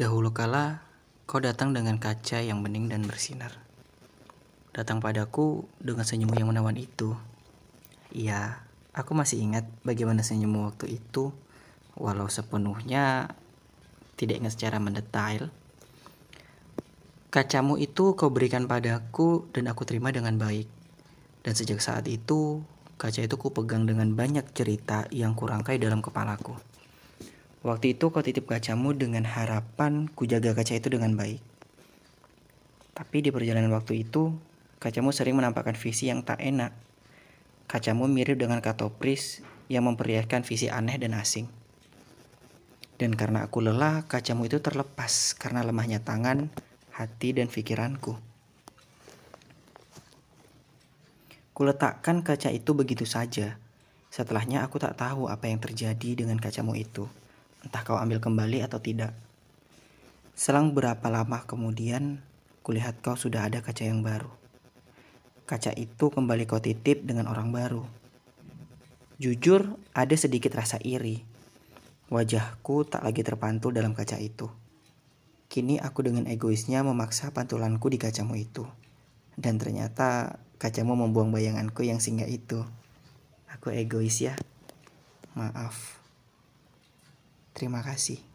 Dahulu kala, kau datang dengan kaca yang bening dan bersinar. Datang padaku dengan senyummu yang menawan itu. Iya, aku masih ingat bagaimana senyummu waktu itu, walau sepenuhnya tidak ingat secara mendetail. Kacamu itu kau berikan padaku dan aku terima dengan baik. Dan sejak saat itu, kaca itu ku pegang dengan banyak cerita yang kurangkai dalam kepalaku. Waktu itu kau titip kacamu dengan harapan ku jaga kaca itu dengan baik. Tapi di perjalanan waktu itu, kacamu sering menampakkan visi yang tak enak. Kacamu mirip dengan katopris yang memperlihatkan visi aneh dan asing. Dan karena aku lelah, kacamu itu terlepas karena lemahnya tangan, hati, dan pikiranku. Kuletakkan kaca itu begitu saja. Setelahnya aku tak tahu apa yang terjadi dengan kacamu itu. Entah kau ambil kembali atau tidak. Selang berapa lama kemudian, kulihat kau sudah ada kaca yang baru. Kaca itu kembali kau titip dengan orang baru. Jujur, ada sedikit rasa iri. Wajahku tak lagi terpantul dalam kaca itu. Kini aku dengan egoisnya memaksa pantulanku di kacamu itu. Dan ternyata kacamu membuang bayanganku yang singgah itu. Aku egois ya. Maaf. Terima kasih.